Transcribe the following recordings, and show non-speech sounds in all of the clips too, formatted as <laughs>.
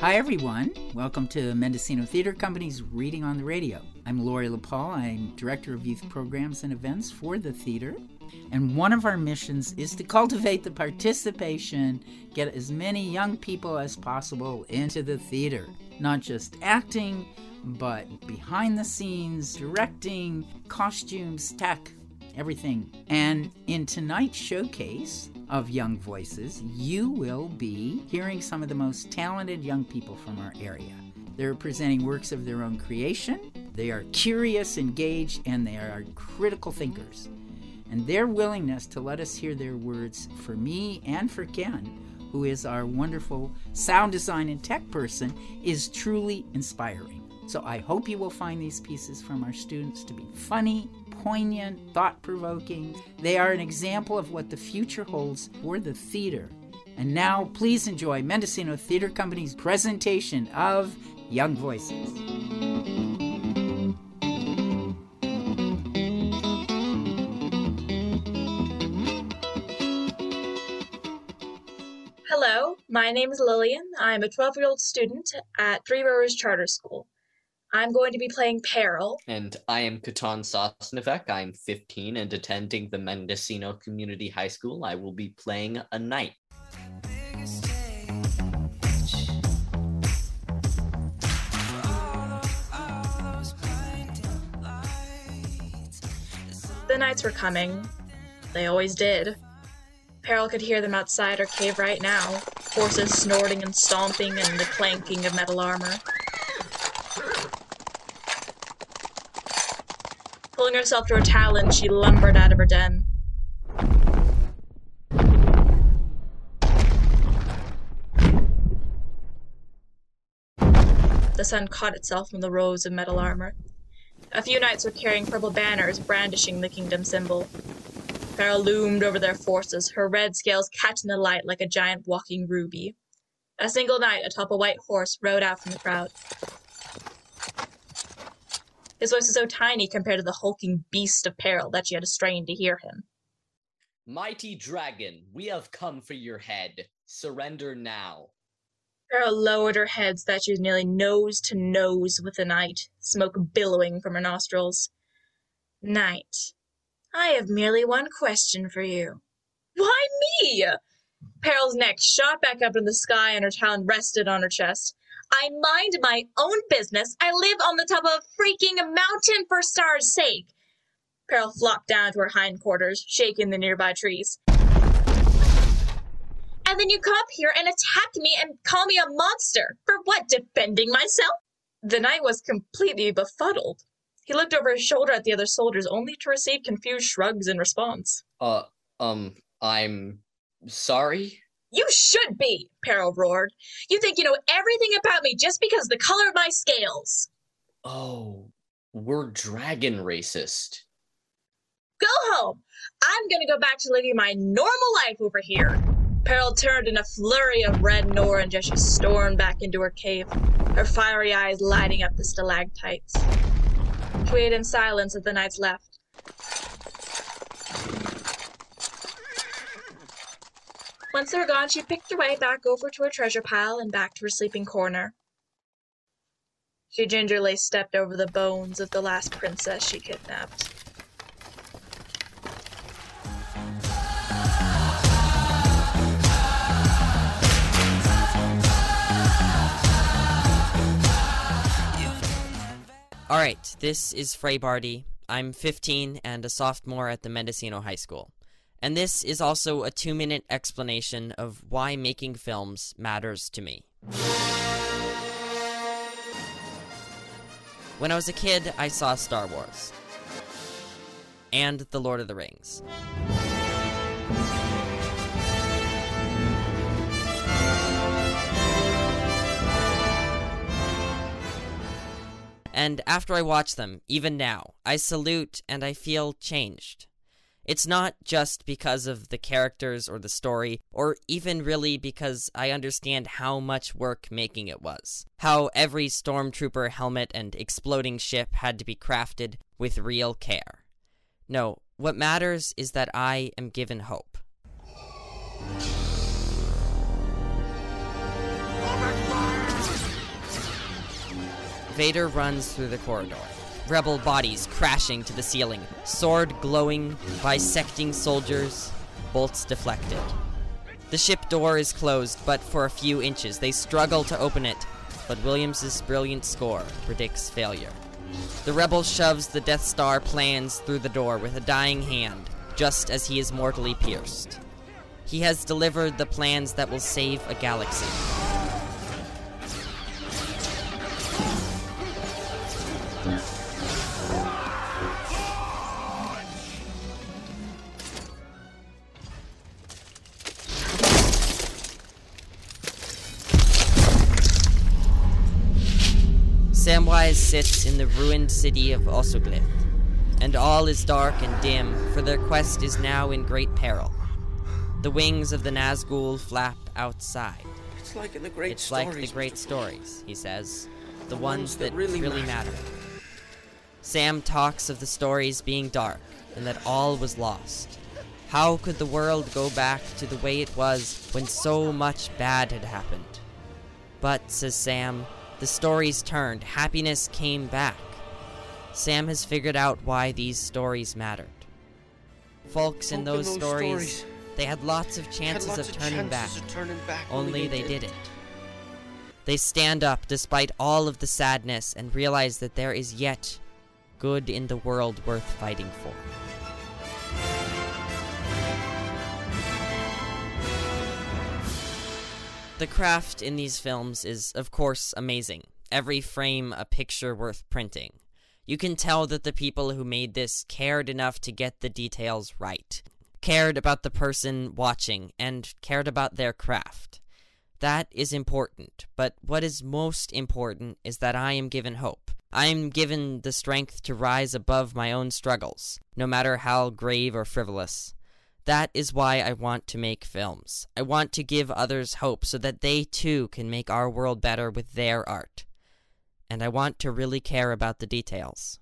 Hi, everyone. Welcome to Mendocino Theater Company's Reading on the Radio. I'm Lori LaPaul. I'm Director of Youth Programs and Events for the theater. And one of our missions is to cultivate the participation, get as many young people as possible into the theater. Not just acting, but behind the scenes, directing, costumes, tech, everything. And in tonight's showcase of Young Voices, you will be hearing some of the most talented young people from our area. They're presenting works of their own creation. They are curious, engaged, and they are critical thinkers. And their willingness to let us hear their words for me and for Ken, who is our wonderful sound design and tech person, is truly inspiring. So I hope you will find these pieces from our students to be funny, poignant, thought provoking. They are an example of what the future holds for the theater. And now, please enjoy Mendocino Theater Company's presentation of Young Voices. Hello, my name is Lillian. I'm a 12 year old student at Three Rivers Charter School. I'm going to be playing Peril. And I am Katan Sosnovec. I'm 15 and attending the Mendocino Community High School. I will be playing a knight. The knights were coming. They always did. Peril could hear them outside her cave right now horses snorting and stomping and the clanking of metal armor. Herself to her talons, she lumbered out of her den. The sun caught itself in the rows of metal armor. A few knights were carrying purple banners, brandishing the kingdom symbol. Peril loomed over their forces, her red scales catching the light like a giant walking ruby. A single knight atop a white horse rode out from the crowd. His voice was so tiny compared to the hulking beast of peril that she had to strain to hear him. Mighty dragon, we have come for your head. Surrender now. Peril lowered her head so that she was nearly nose to nose with the knight, smoke billowing from her nostrils. Knight, I have merely one question for you. Why me? Peril's neck shot back up in the sky and her talon rested on her chest. I mind my own business. I live on the top of a freaking mountain for stars' sake. Peril flopped down to her hindquarters, shaking the nearby trees. And then you come up here and attack me and call me a monster. For what? Defending myself? The knight was completely befuddled. He looked over his shoulder at the other soldiers, only to receive confused shrugs in response. Uh, um, I'm sorry? You should be, Peril roared. You think you know everything about me just because the color of my scales. Oh, we're dragon racist. Go home. I'm gonna go back to living my normal life over here. Peril turned in a flurry of red and orange as she stormed back into her cave, her fiery eyes lighting up the stalactites. She waited in silence as the knights left. Once they were gone, she picked her way back over to her treasure pile and back to her sleeping corner. She gingerly stepped over the bones of the last princess she kidnapped. Alright, this is Frey Barty. I'm 15 and a sophomore at the Mendocino High School. And this is also a two minute explanation of why making films matters to me. When I was a kid, I saw Star Wars and The Lord of the Rings. And after I watch them, even now, I salute and I feel changed. It's not just because of the characters or the story, or even really because I understand how much work making it was. How every stormtrooper helmet and exploding ship had to be crafted with real care. No, what matters is that I am given hope. Vader runs through the corridor. Rebel bodies crashing to the ceiling, sword glowing, bisecting soldiers, bolts deflected. The ship door is closed, but for a few inches. They struggle to open it, but Williams's brilliant score predicts failure. The rebel shoves the Death Star plans through the door with a dying hand, just as he is mortally pierced. He has delivered the plans that will save a galaxy. Samwise sits in the ruined city of Osgiliath, and all is dark and dim, for their quest is now in great peril. The wings of the Nazgul flap outside. It's like in the great It's stories. like the great Mr. stories, he says, the, The ones, ones that, that really really matter. matter. Sam talks of the stories being dark and that all was lost. How could the world go back to the way it was when so much bad had happened? But, says Sam, the stories turned, happiness came back. Sam has figured out why these stories mattered. Folks in Folk those, stories, stories they had lots of chances lots of turning back. chances of turning back, Only they didn't. They stand up despite all of the sadness and realize that there is yet good in the world worth fighting for. The craft in these films is, of course, amazing. Every frame a picture worth printing. You can tell that the people who made this cared enough to get the details right, cared about the person watching, and cared about their craft. That is important, but what is most important is that I am given hope. I am given the strength to rise above my own struggles, no matter how grave or frivolous. That is why I want to make films. I want to give others hope so that they too can make our world better with their art. And I want to really care about the details.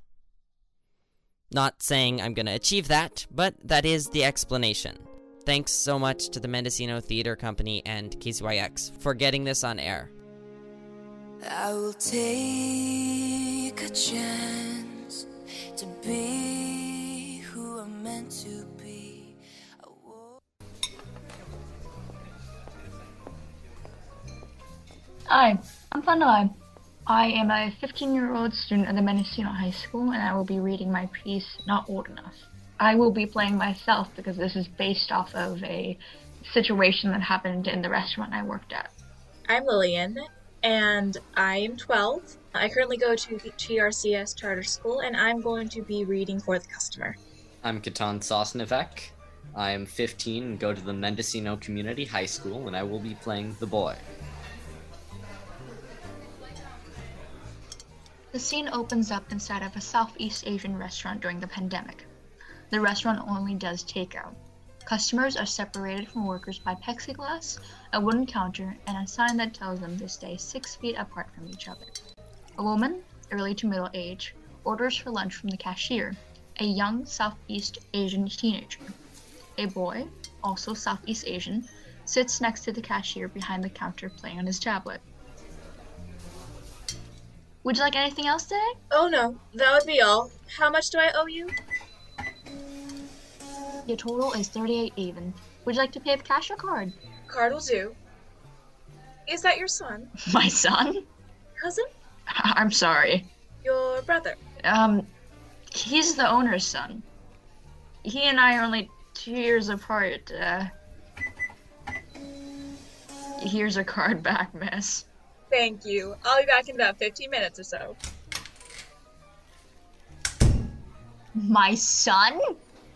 Not saying I'm going to achieve that, but that is the explanation. Thanks so much to the Mendocino Theater Company and KZYX for getting this on air. I will take a chance to be who I'm meant to be. Hi, I'm Fanalai. I am a 15 year old student at the Mendocino High School, and I will be reading my piece, Not Old Enough. I will be playing myself because this is based off of a situation that happened in the restaurant I worked at. I'm Lillian, and I am 12. I currently go to the GRCS Charter School, and I'm going to be reading for the customer. I'm Katan Sosnovec. I am 15 and go to the Mendocino Community High School, and I will be playing the boy. The scene opens up inside of a Southeast Asian restaurant during the pandemic. The restaurant only does takeout. Customers are separated from workers by plexiglass, a wooden counter, and a sign that tells them to stay six feet apart from each other. A woman, early to middle age, orders for lunch from the cashier, a young Southeast Asian teenager. A boy, also Southeast Asian, sits next to the cashier behind the counter playing on his tablet. Would you like anything else today? Oh no, that would be all. How much do I owe you? Your total is 38 even. Would you like to pay with cash or card? Card will do. Is that your son? <laughs> My son? Cousin? <laughs> I'm sorry. Your brother? Um, he's the owner's son. He and I are only two years apart. Uh, here's a card back, miss. Thank you. I'll be back in about 15 minutes or so. My son?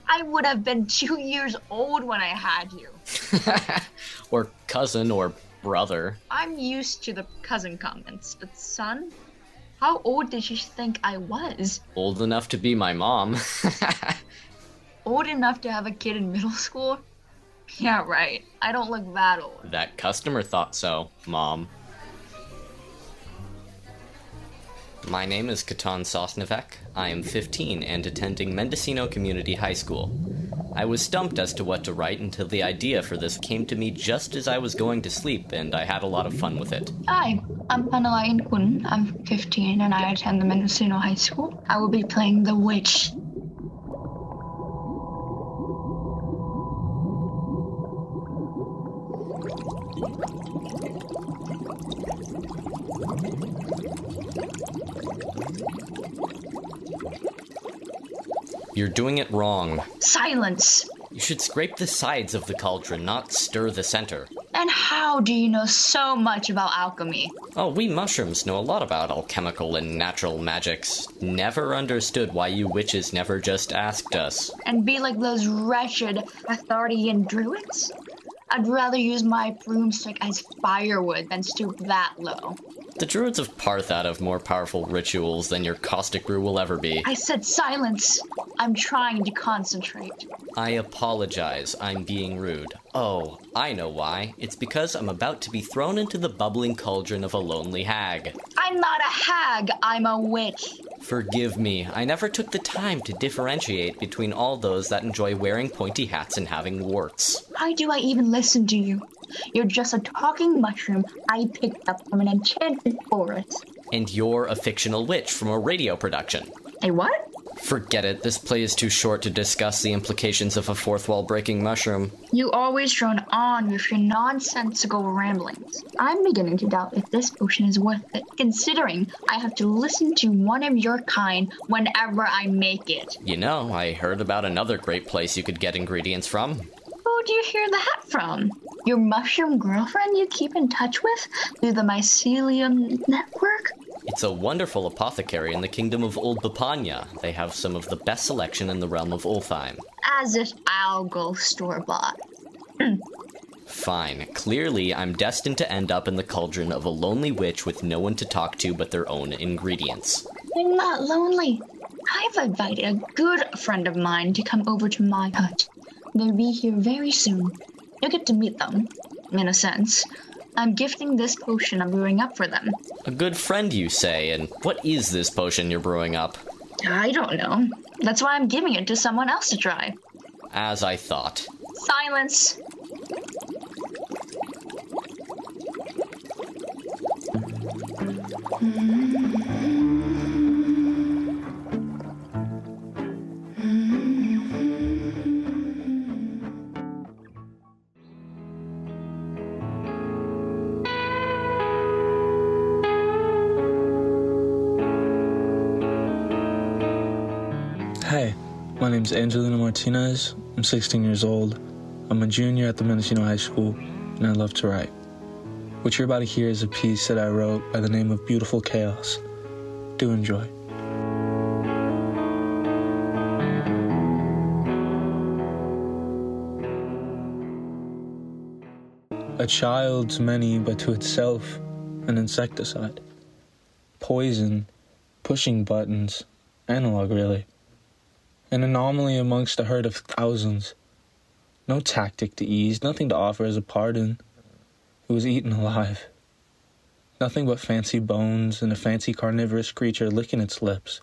I would have been two years old when I had you. <laughs> or cousin or brother. I'm used to the cousin comments, but son? How old did you think I was? Old enough to be my mom. <laughs> Old enough to have a kid in middle school? Yeah, right. I don't look that old. that customer thought so, mom. My name is Katan Sosnovec. I am 15 and attending Mendocino Community High School. I was stumped as to what to write until the idea for this came to me just as I was going to sleep, and I had a lot of fun with it. Hi, I'm Panalayan Kun. I'm 15 and I attend the Mendocino High School. I will be playing the witch. You're doing it wrong. Silence! You should scrape the sides of the cauldron, not stir the center. And how do you know so much about alchemy? Oh, we mushrooms know a lot about alchemical and natural magics. Never understood why you witches never just asked us. And be like those wretched Athardian druids? I'd rather use my broomstick as firewood than stoop that low. The druids of Parthat have more powerful rituals than your caustic brew will ever be. I said silence. I'm trying to concentrate. I apologize, I'm being rude. Oh, I know why. It's because I'm about to be thrown into the bubbling cauldron of a lonely hag. I'm not a hag, I'm a witch. Forgive me, I never took the time to differentiate between all those that enjoy wearing pointy hats and having warts. Why do I even listen to you? You're just a talking mushroom I picked up from an enchanted forest. And you're a fictional witch from a radio production. A what? Forget it, this play is too short to discuss the implications of a fourth wall breaking mushroom. You always drone on with your nonsensical ramblings. I'm beginning to doubt if this potion is worth it, considering I have to listen to one of your kind whenever I make it. You know, I heard about another great place you could get ingredients from. Who do you hear that from? Your mushroom girlfriend you keep in touch with through the mycelium network? It's a wonderful apothecary in the kingdom of Old Bapanya. They have some of the best selection in the realm of Ultheim. As if I'll go store bought. <clears throat> Fine. Clearly, I'm destined to end up in the cauldron of a lonely witch with no one to talk to but their own ingredients. I'm not lonely. I've invited a good friend of mine to come over to my hut. They'll be here very soon. You'll get to meet them, in a sense. I'm gifting this potion I'm brewing up for them. A good friend, you say, and what is this potion you're brewing up? I don't know. That's why I'm giving it to someone else to try. As I thought. Silence. Hey, name's Angelina Martinez. I'm 16 years old. I'm a junior at the Mendocino High School, and I love to write. What you're about to hear is a piece that I wrote by the name of Beautiful Chaos. Do enjoy. A child's many, but to itself, an insecticide. Poison, pushing buttons, analog really an anomaly amongst a herd of thousands. No tactic to ease, nothing to offer as a pardon. It was eaten alive. Nothing but fancy bones and a fancy carnivorous creature licking its lips.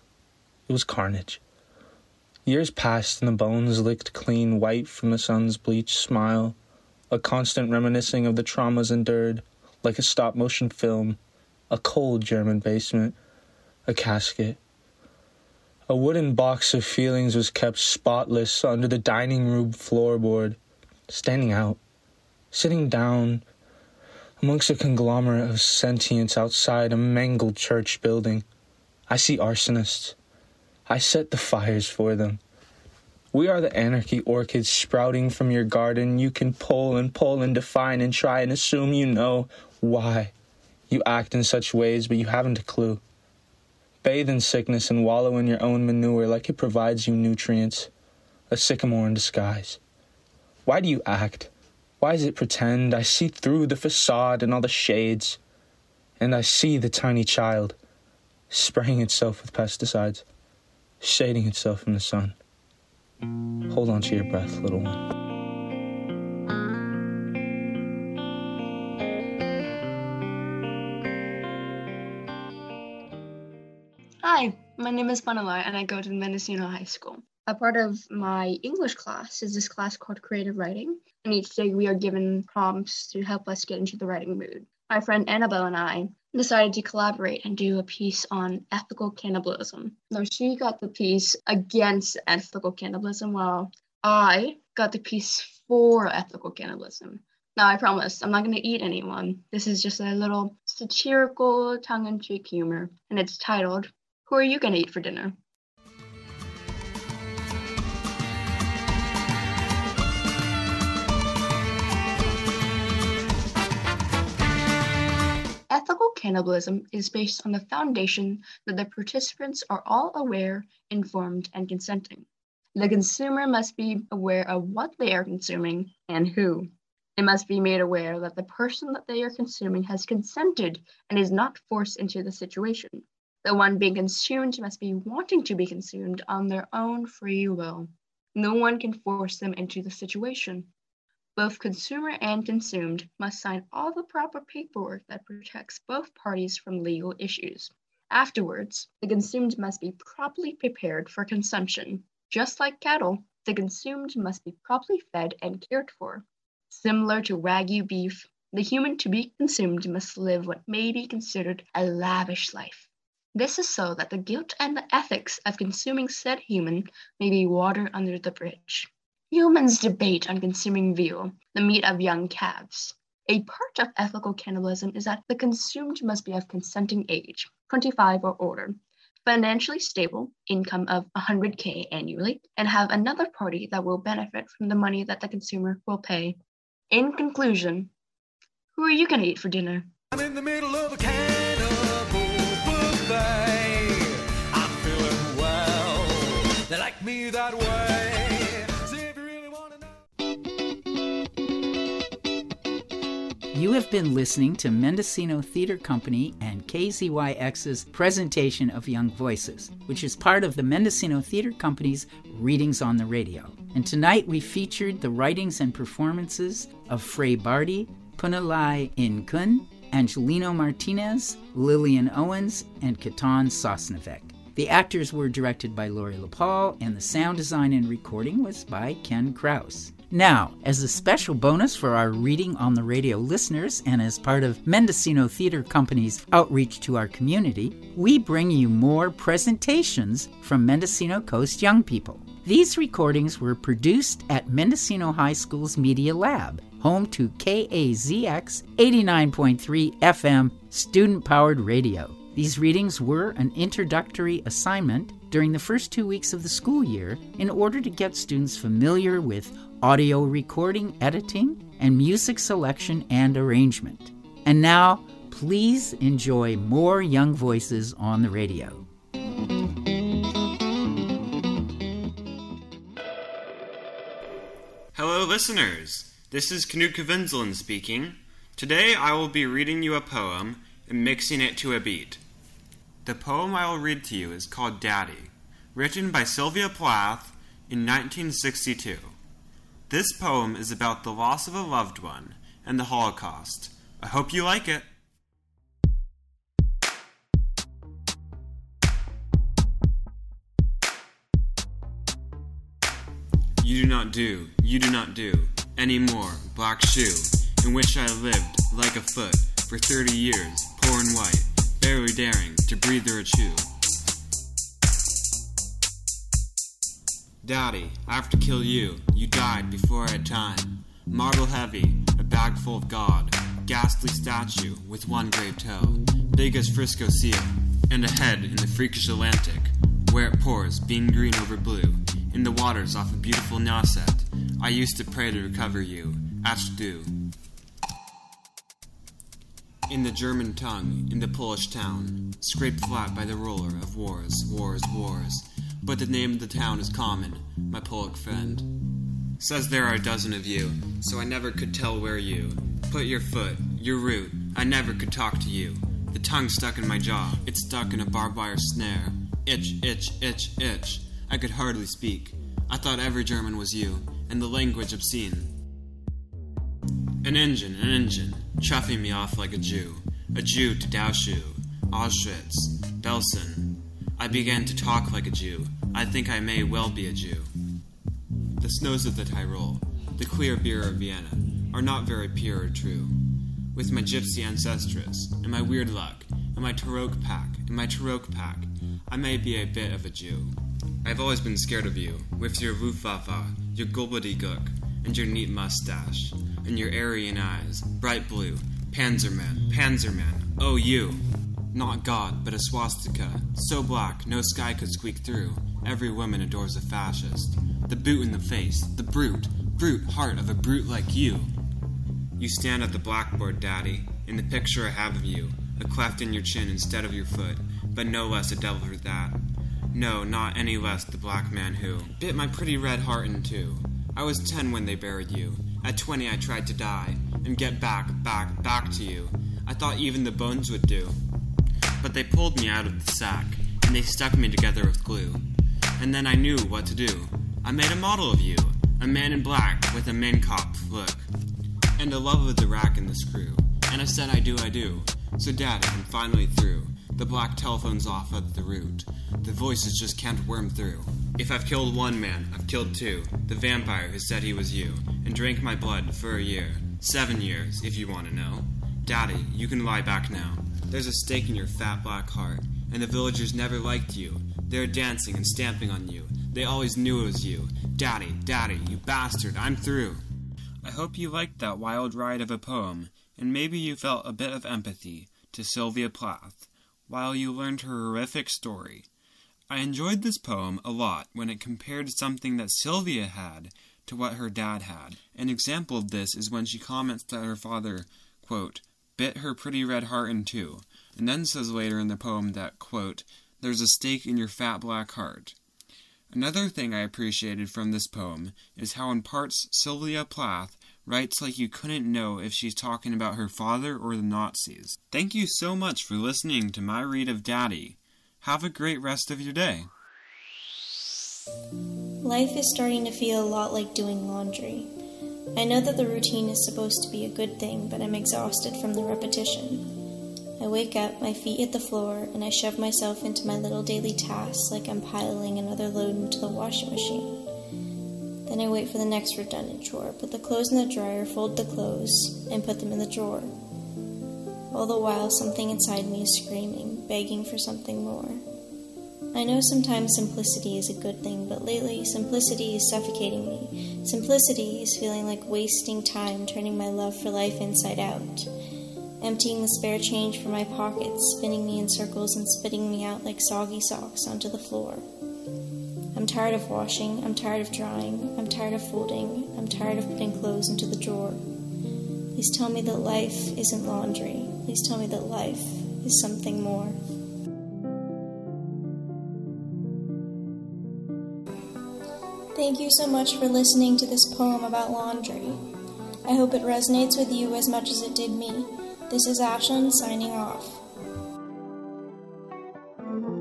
It was carnage. Years passed and the bones licked clean white from the sun's bleached smile, a constant reminiscing of the traumas endured, like a stop motion film, a cold German basement, a casket. A wooden box of feelings was kept spotless under the dining room floorboard, standing out, sitting down amongst a conglomerate of sentience outside a mangled church building. I see arsonists. I set the fires for them. We are the anarchy orchids sprouting from your garden. You can pull and pull and define and try and assume you know why you act in such ways, but you haven't a clue bathe in sickness and wallow in your own manure like it provides you nutrients, a sycamore in disguise. Why do you act? Why is it pretend? I see through the facade and all the shades, and I see the tiny child spraying itself with pesticides, shading itself from the sun. Hold on to your breath, little one. My name is Panalai and I go to Mendocino High School. A part of my English class is this class called Creative Writing, and each day we are given prompts to help us get into the writing mood. My friend Annabelle and I decided to collaborate and do a piece on ethical cannibalism. Now, she got the piece against ethical cannibalism, while I got the piece for ethical cannibalism. Now, I promise I'm not going to eat anyone. This is just a little satirical, tongue in cheek humor, and it's titled, Who Are You Going to Eat for Dinner? Ethical cannibalism is based on the foundation that the participants are all aware, informed, and consenting. The consumer must be aware of what they are consuming and who. It must be made aware that the person that they are consuming has consented and is not forced into the situation. The one being consumed must be wanting to be consumed on their own free will. No one can force them into the situation. Both consumer and consumed must sign all the proper paperwork that protects both parties from legal issues. Afterwards, the consumed must be properly prepared for consumption. Just like cattle, the consumed must be properly fed and cared for. Similar to Wagyu beef, the human to be consumed must live what may be considered a lavish life. This is so that the guilt and the ethics of consuming said human may be water under the bridge. Humans debate on consuming veal, the meat of young calves. A part of ethical cannibalism is that the consumed must be of consenting age, 25 or older, financially stable, income of 100K annually, and have another party that will benefit from the money that the consumer will pay. In conclusion, who are you going to eat for dinner? That way. Really. You have been listening to Mendocino Theater Company and KZYX's presentation of Young Voices, which is part of the Mendocino Theater Company's Readings on the Radio. And tonight we featured the writings and performances of Frey Barty, Punalai Inkun, Angelino Martinez, Lillian Owens, and Katan Sosnovec. The actors were directed by Laurie LaPaul, and the sound design and recording was by Ken Kraus. Now, as a special bonus for our Reading on the Radio listeners and as part of Mendocino Theater Company's outreach to our community, we bring you more presentations from Mendocino Coast young people. These recordings were produced at Mendocino High School's Media Lab, home to KAKX 89.3 FM student powered radio. These readings were an introductory assignment during the first two weeks of the school year in order to get students familiar with audio recording, editing, and music selection and arrangement. And now, please enjoy more young voices on the radio. Hello, listeners. This is Knut Kvinsland speaking. Today I will be reading you a poem and mixing it to a beat. The poem I will read to you is called Daddy, written by Sylvia Plath in 1962. This poem is about the loss of a loved one and the Holocaust. I hope you like it. You do not do, you do not do, any more, black shoe, in which I lived, like a foot, for thirty years, poor and white, barely daring to breathe or chew. Daddy, I have to kill you, you died before I had time. Marble heavy, a bag full of God, ghastly statue with one grave toe, big as Frisco seal, and a head in the freakish Atlantic, where it pours bean green over blue, in the waters off a beautiful Nauset. I used to pray to recover you, dew. In the German tongue, in the Polish town, scraped flat by the roller of wars, wars, wars. But the name of the town is common, my Polish friend. Says there are a dozen of you, so I never could tell where you put your foot, your root. I never could talk to you. The tongue stuck in my jaw, it's stuck in a barbed wire snare. Itch, itch, itch, itch. I could hardly speak. I thought every German was you, and the language obscene. An engine, an engine, chuffing me off like a Jew. A Jew to Dachau, Auschwitz, Belsen. I began to talk like a Jew. I think I may well be a Jew. The snows of the Tyrol, the clear beer of Vienna, are not very pure or true. With my gypsy ancestress, and my weird luck, and my Taroc pack, and my Taroc pack, I may be a bit of a Jew. I've always been scared of you, with your Luftwaffe, your gobbledygook, and your neat mustache, and your Aryan eyes, bright blue, Panzerman, Panzerman, oh you! Not God, but a swastika, so black no sky could squeak through. Every woman adores a fascist. The boot in the face, the brute, brute heart of a brute like you. You stand at the blackboard, Daddy, in the picture I have of you, a cleft in your chin instead of your foot, but no less a devil for that. No, not any less the black man who bit my pretty red heart in two. I was ten when they buried you. At twenty I tried to die, and get back, back, back to you. I thought even the bones would do. But they pulled me out of the sack, and they stuck me together with glue. And then I knew what to do. I made a model of you, a man in black with a Meinkampf look, and a love of the rack and the screw. And I said I do, I do. So Dad, I'm finally through. The black telephone's off at the root. The voices just can't worm through. If I've killed one man, I've killed two. The vampire who said he was you, and drank my blood for a year. Seven years, if you want to know. Daddy, you can lie back now. There's a stake in your fat black heart, and the villagers never liked you. They're dancing and stamping on you. They always knew it was you. Daddy, Daddy, you bastard, I'm through. I hope you liked that wild ride of a poem, and maybe you felt a bit of empathy to Sylvia Plath while you learned her horrific story. I enjoyed this poem a lot when it compared something that Sylvia had to what her dad had. An example of this is when she comments that her father, quote, bit her pretty red heart in two, and then says later in the poem that, quote, there's a stake in your fat black heart. Another thing I appreciated from this poem is how in parts Sylvia Plath writes like you couldn't know if she's talking about her father or the Nazis. Thank you so much for listening to my read of Daddy. Have a great rest of your day. Life is starting to feel a lot like doing laundry. I know that the routine is supposed to be a good thing, but I'm exhausted from the repetition. I wake up, my feet hit the floor, and I shove myself into my little daily tasks like I'm piling another load into the washing machine. Then I wait for the next redundant chore, put the clothes in the dryer, fold the clothes, and put them in the drawer. All the while, something inside me is screaming, begging for something more. I know sometimes simplicity is a good thing, but lately simplicity is suffocating me. Simplicity is feeling like wasting time turning my love for life inside out, emptying the spare change from my pockets, spinning me in circles and spitting me out like soggy socks onto the floor. I'm tired of washing, I'm tired of drying, I'm tired of folding, I'm tired of putting clothes into the drawer. Please tell me that life isn't laundry. Please tell me that life is something more. Thank you so much for listening to this poem about laundry. I hope it resonates with you as much as it did me. This is Ashlyn signing off.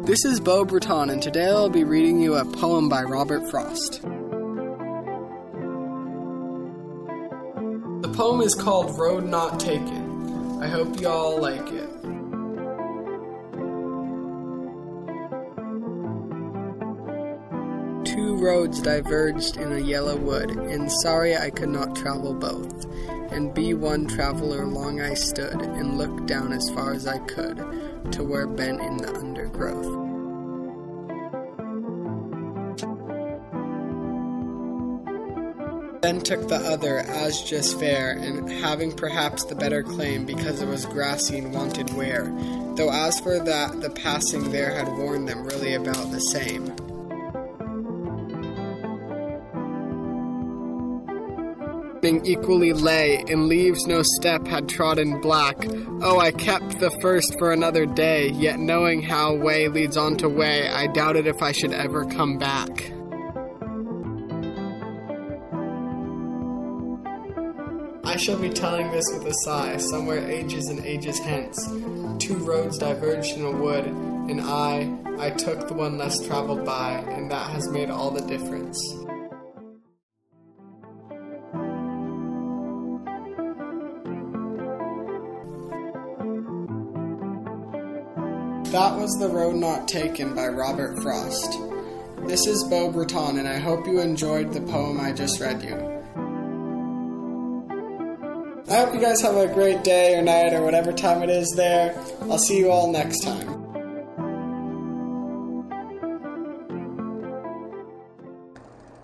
This is Beau Breton, and today I'll be reading you a poem by Robert Frost. The poem is called Road Not Taken. I hope you all like it. Two roads diverged in a yellow wood, and sorry I could not travel both. And be one traveler long I stood, and looked down as far as I could, to where bent in the undergrowth. Then took the other as just fair, and having perhaps the better claim because it was grassy and wanted wear. Though as for that, the passing there had warned them really about the same. Equally lay, in leaves no step had trodden black. Oh, I kept the first for another day, yet knowing how way leads on to way, I doubted if I should ever come back. I shall be telling this with a sigh, somewhere ages and ages hence. Two roads diverged in a wood, and I, I took the one less traveled by, and that has made all the difference. That was The Road Not Taken by Robert Frost. This is Beau Breton, and I hope you enjoyed the poem I just read you. I hope you guys have a great day or night or whatever time it is there. I'll see you all next time.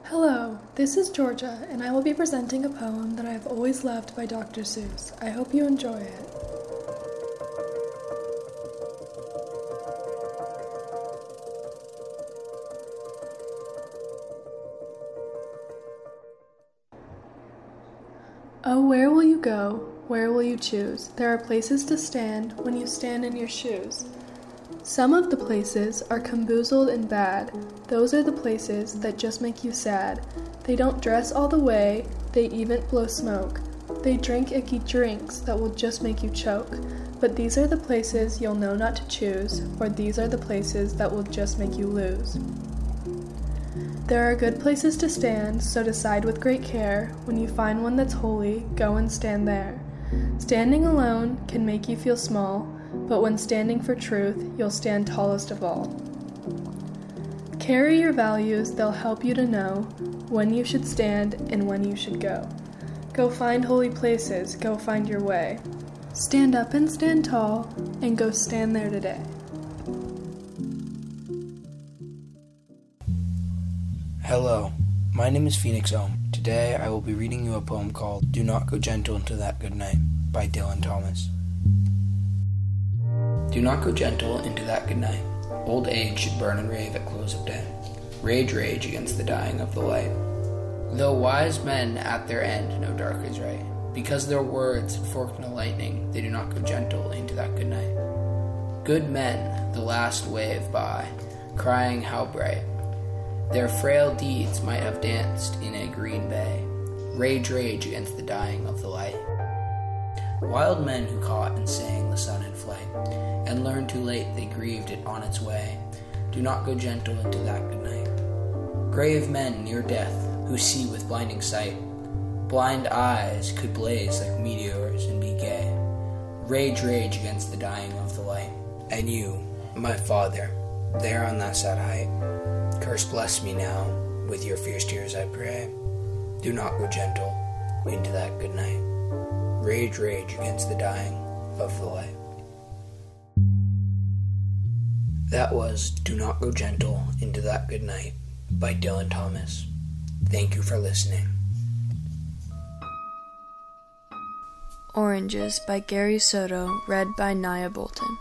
Hello, this is Georgia, and I will be presenting a poem that I have always loved by Dr. Seuss. I hope you enjoy it. Oh, where go? Where will you choose? There are places to stand when you stand in your shoes. Some of the places are camboozled and bad. Those are the places that just make you sad. They don't dress all the way, they even blow smoke. They drink icky drinks that will just make you choke. But these are the places you'll know not to choose, or these are the places that will just make you lose. There are good places to stand, so decide with great care. When you find one that's holy, go and stand there. Standing alone can make you feel small, but when standing for truth, you'll stand tallest of all. Carry your values, they'll help you to know when you should stand and when you should go. Go find holy places, go find your way. Stand up and stand tall, and go stand there today. Hello, my name is Phoenix Ohm. Today I will be reading you a poem called Do Not Go Gentle Into That Good Night by Dylan Thomas. Do not go gentle into that good night. Old age should burn and rave at close of day. Rage, rage against the dying of the light. Though wise men at their end know dark is right, because their words had forked in the lightning, they do not go gentle into that good night. Good men, the last wave by, crying how bright. Their frail deeds might have danced in a green bay. Rage, rage against the dying of the light. Wild men who caught and sang the sun in flight, and learned too late they grieved it on its way. Do not go gentle into that good night. Grave men near death, who see with blinding sight, blind eyes could blaze like meteors and be gay. Rage, rage against the dying of the light. And you, my father, there on that sad height, curse bless me now, with your fierce tears I pray. Do not go gentle into that good night. Rage, rage against the dying of the light. That was Do Not Go Gentle into That Good Night by Dylan Thomas. Thank you for listening. Oranges by Gary Soto, read by Naya Bolton.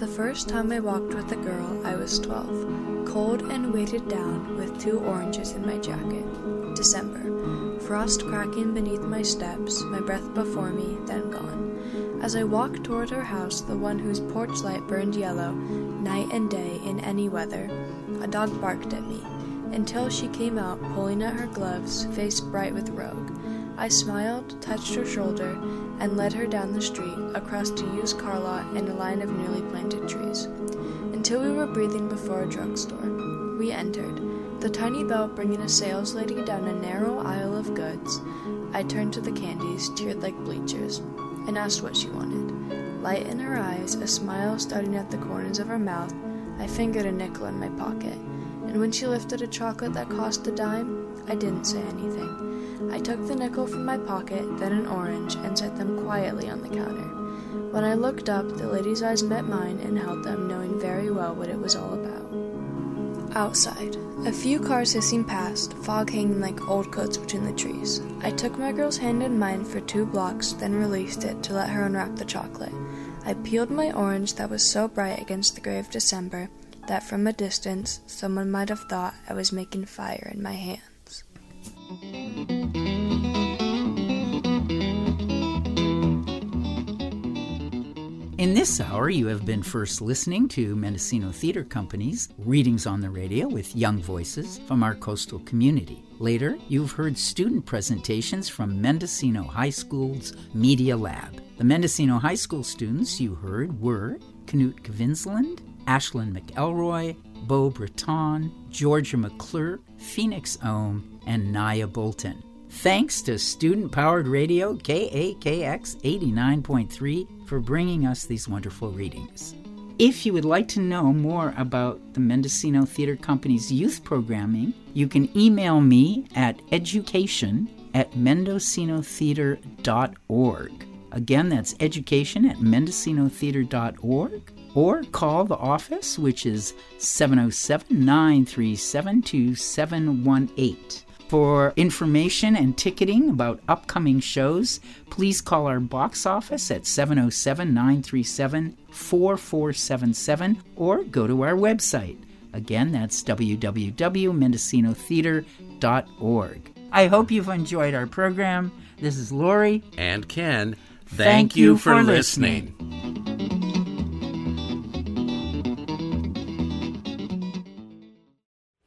The first time I walked with a girl, I was 12, cold and weighted down with two oranges in my jacket. December, frost cracking beneath my steps, my breath before me, then gone. As I walked toward her house, the one whose porch light burned yellow, night and day in any weather, a dog barked at me, until she came out pulling at her gloves, face bright with rogue. I smiled, touched her shoulder, and led her down the street, across a used car lot and a line of newly planted trees, until we were breathing before a drugstore. We entered, the tiny bell bringing a sales lady down a narrow aisle of goods. I turned to the candies, tiered like bleachers, and asked what she wanted. Light in her eyes, a smile starting at the corners of her mouth, I fingered a nickel in my pocket, and when she lifted a chocolate that cost a dime, I didn't say anything. I took the nickel from my pocket, then an orange, and set them quietly on the counter. When I looked up, the lady's eyes met mine and held them, knowing very well what it was all about. Outside, a few cars hissing past, fog hanging like old coats between the trees. I took my girl's hand in mine for two blocks, then released it to let her unwrap the chocolate. I peeled my orange that was so bright against the gray of December that from a distance someone might have thought I was making fire in my hands. In this hour, you have been first listening to Mendocino Theater Company's readings on the radio with young voices from our coastal community. Later, you've heard student presentations from Mendocino High School's Media Lab. The Mendocino High School students you heard were Knut Kvinsland, Ashlyn McElroy, Beau Breton, Georgia McClure, Phoenix Ohm, and Naya Bolton. Thanks to Student Powered Radio KAKX 89.3 for bringing us these wonderful readings. If you would like to know more about the Mendocino Theater Company's youth programming, you can email me at education at mendocinotheater.org. Again, that's education at mendocinotheater.org or call the office, which is 707 937 2718. For information and ticketing about upcoming shows, please call our box office at 707 937 4477 or go to our website. Again, that's www.mendocinotheater.org. I hope you've enjoyed our program. This is Lori. And Ken, thank, Thank you you for, for listening.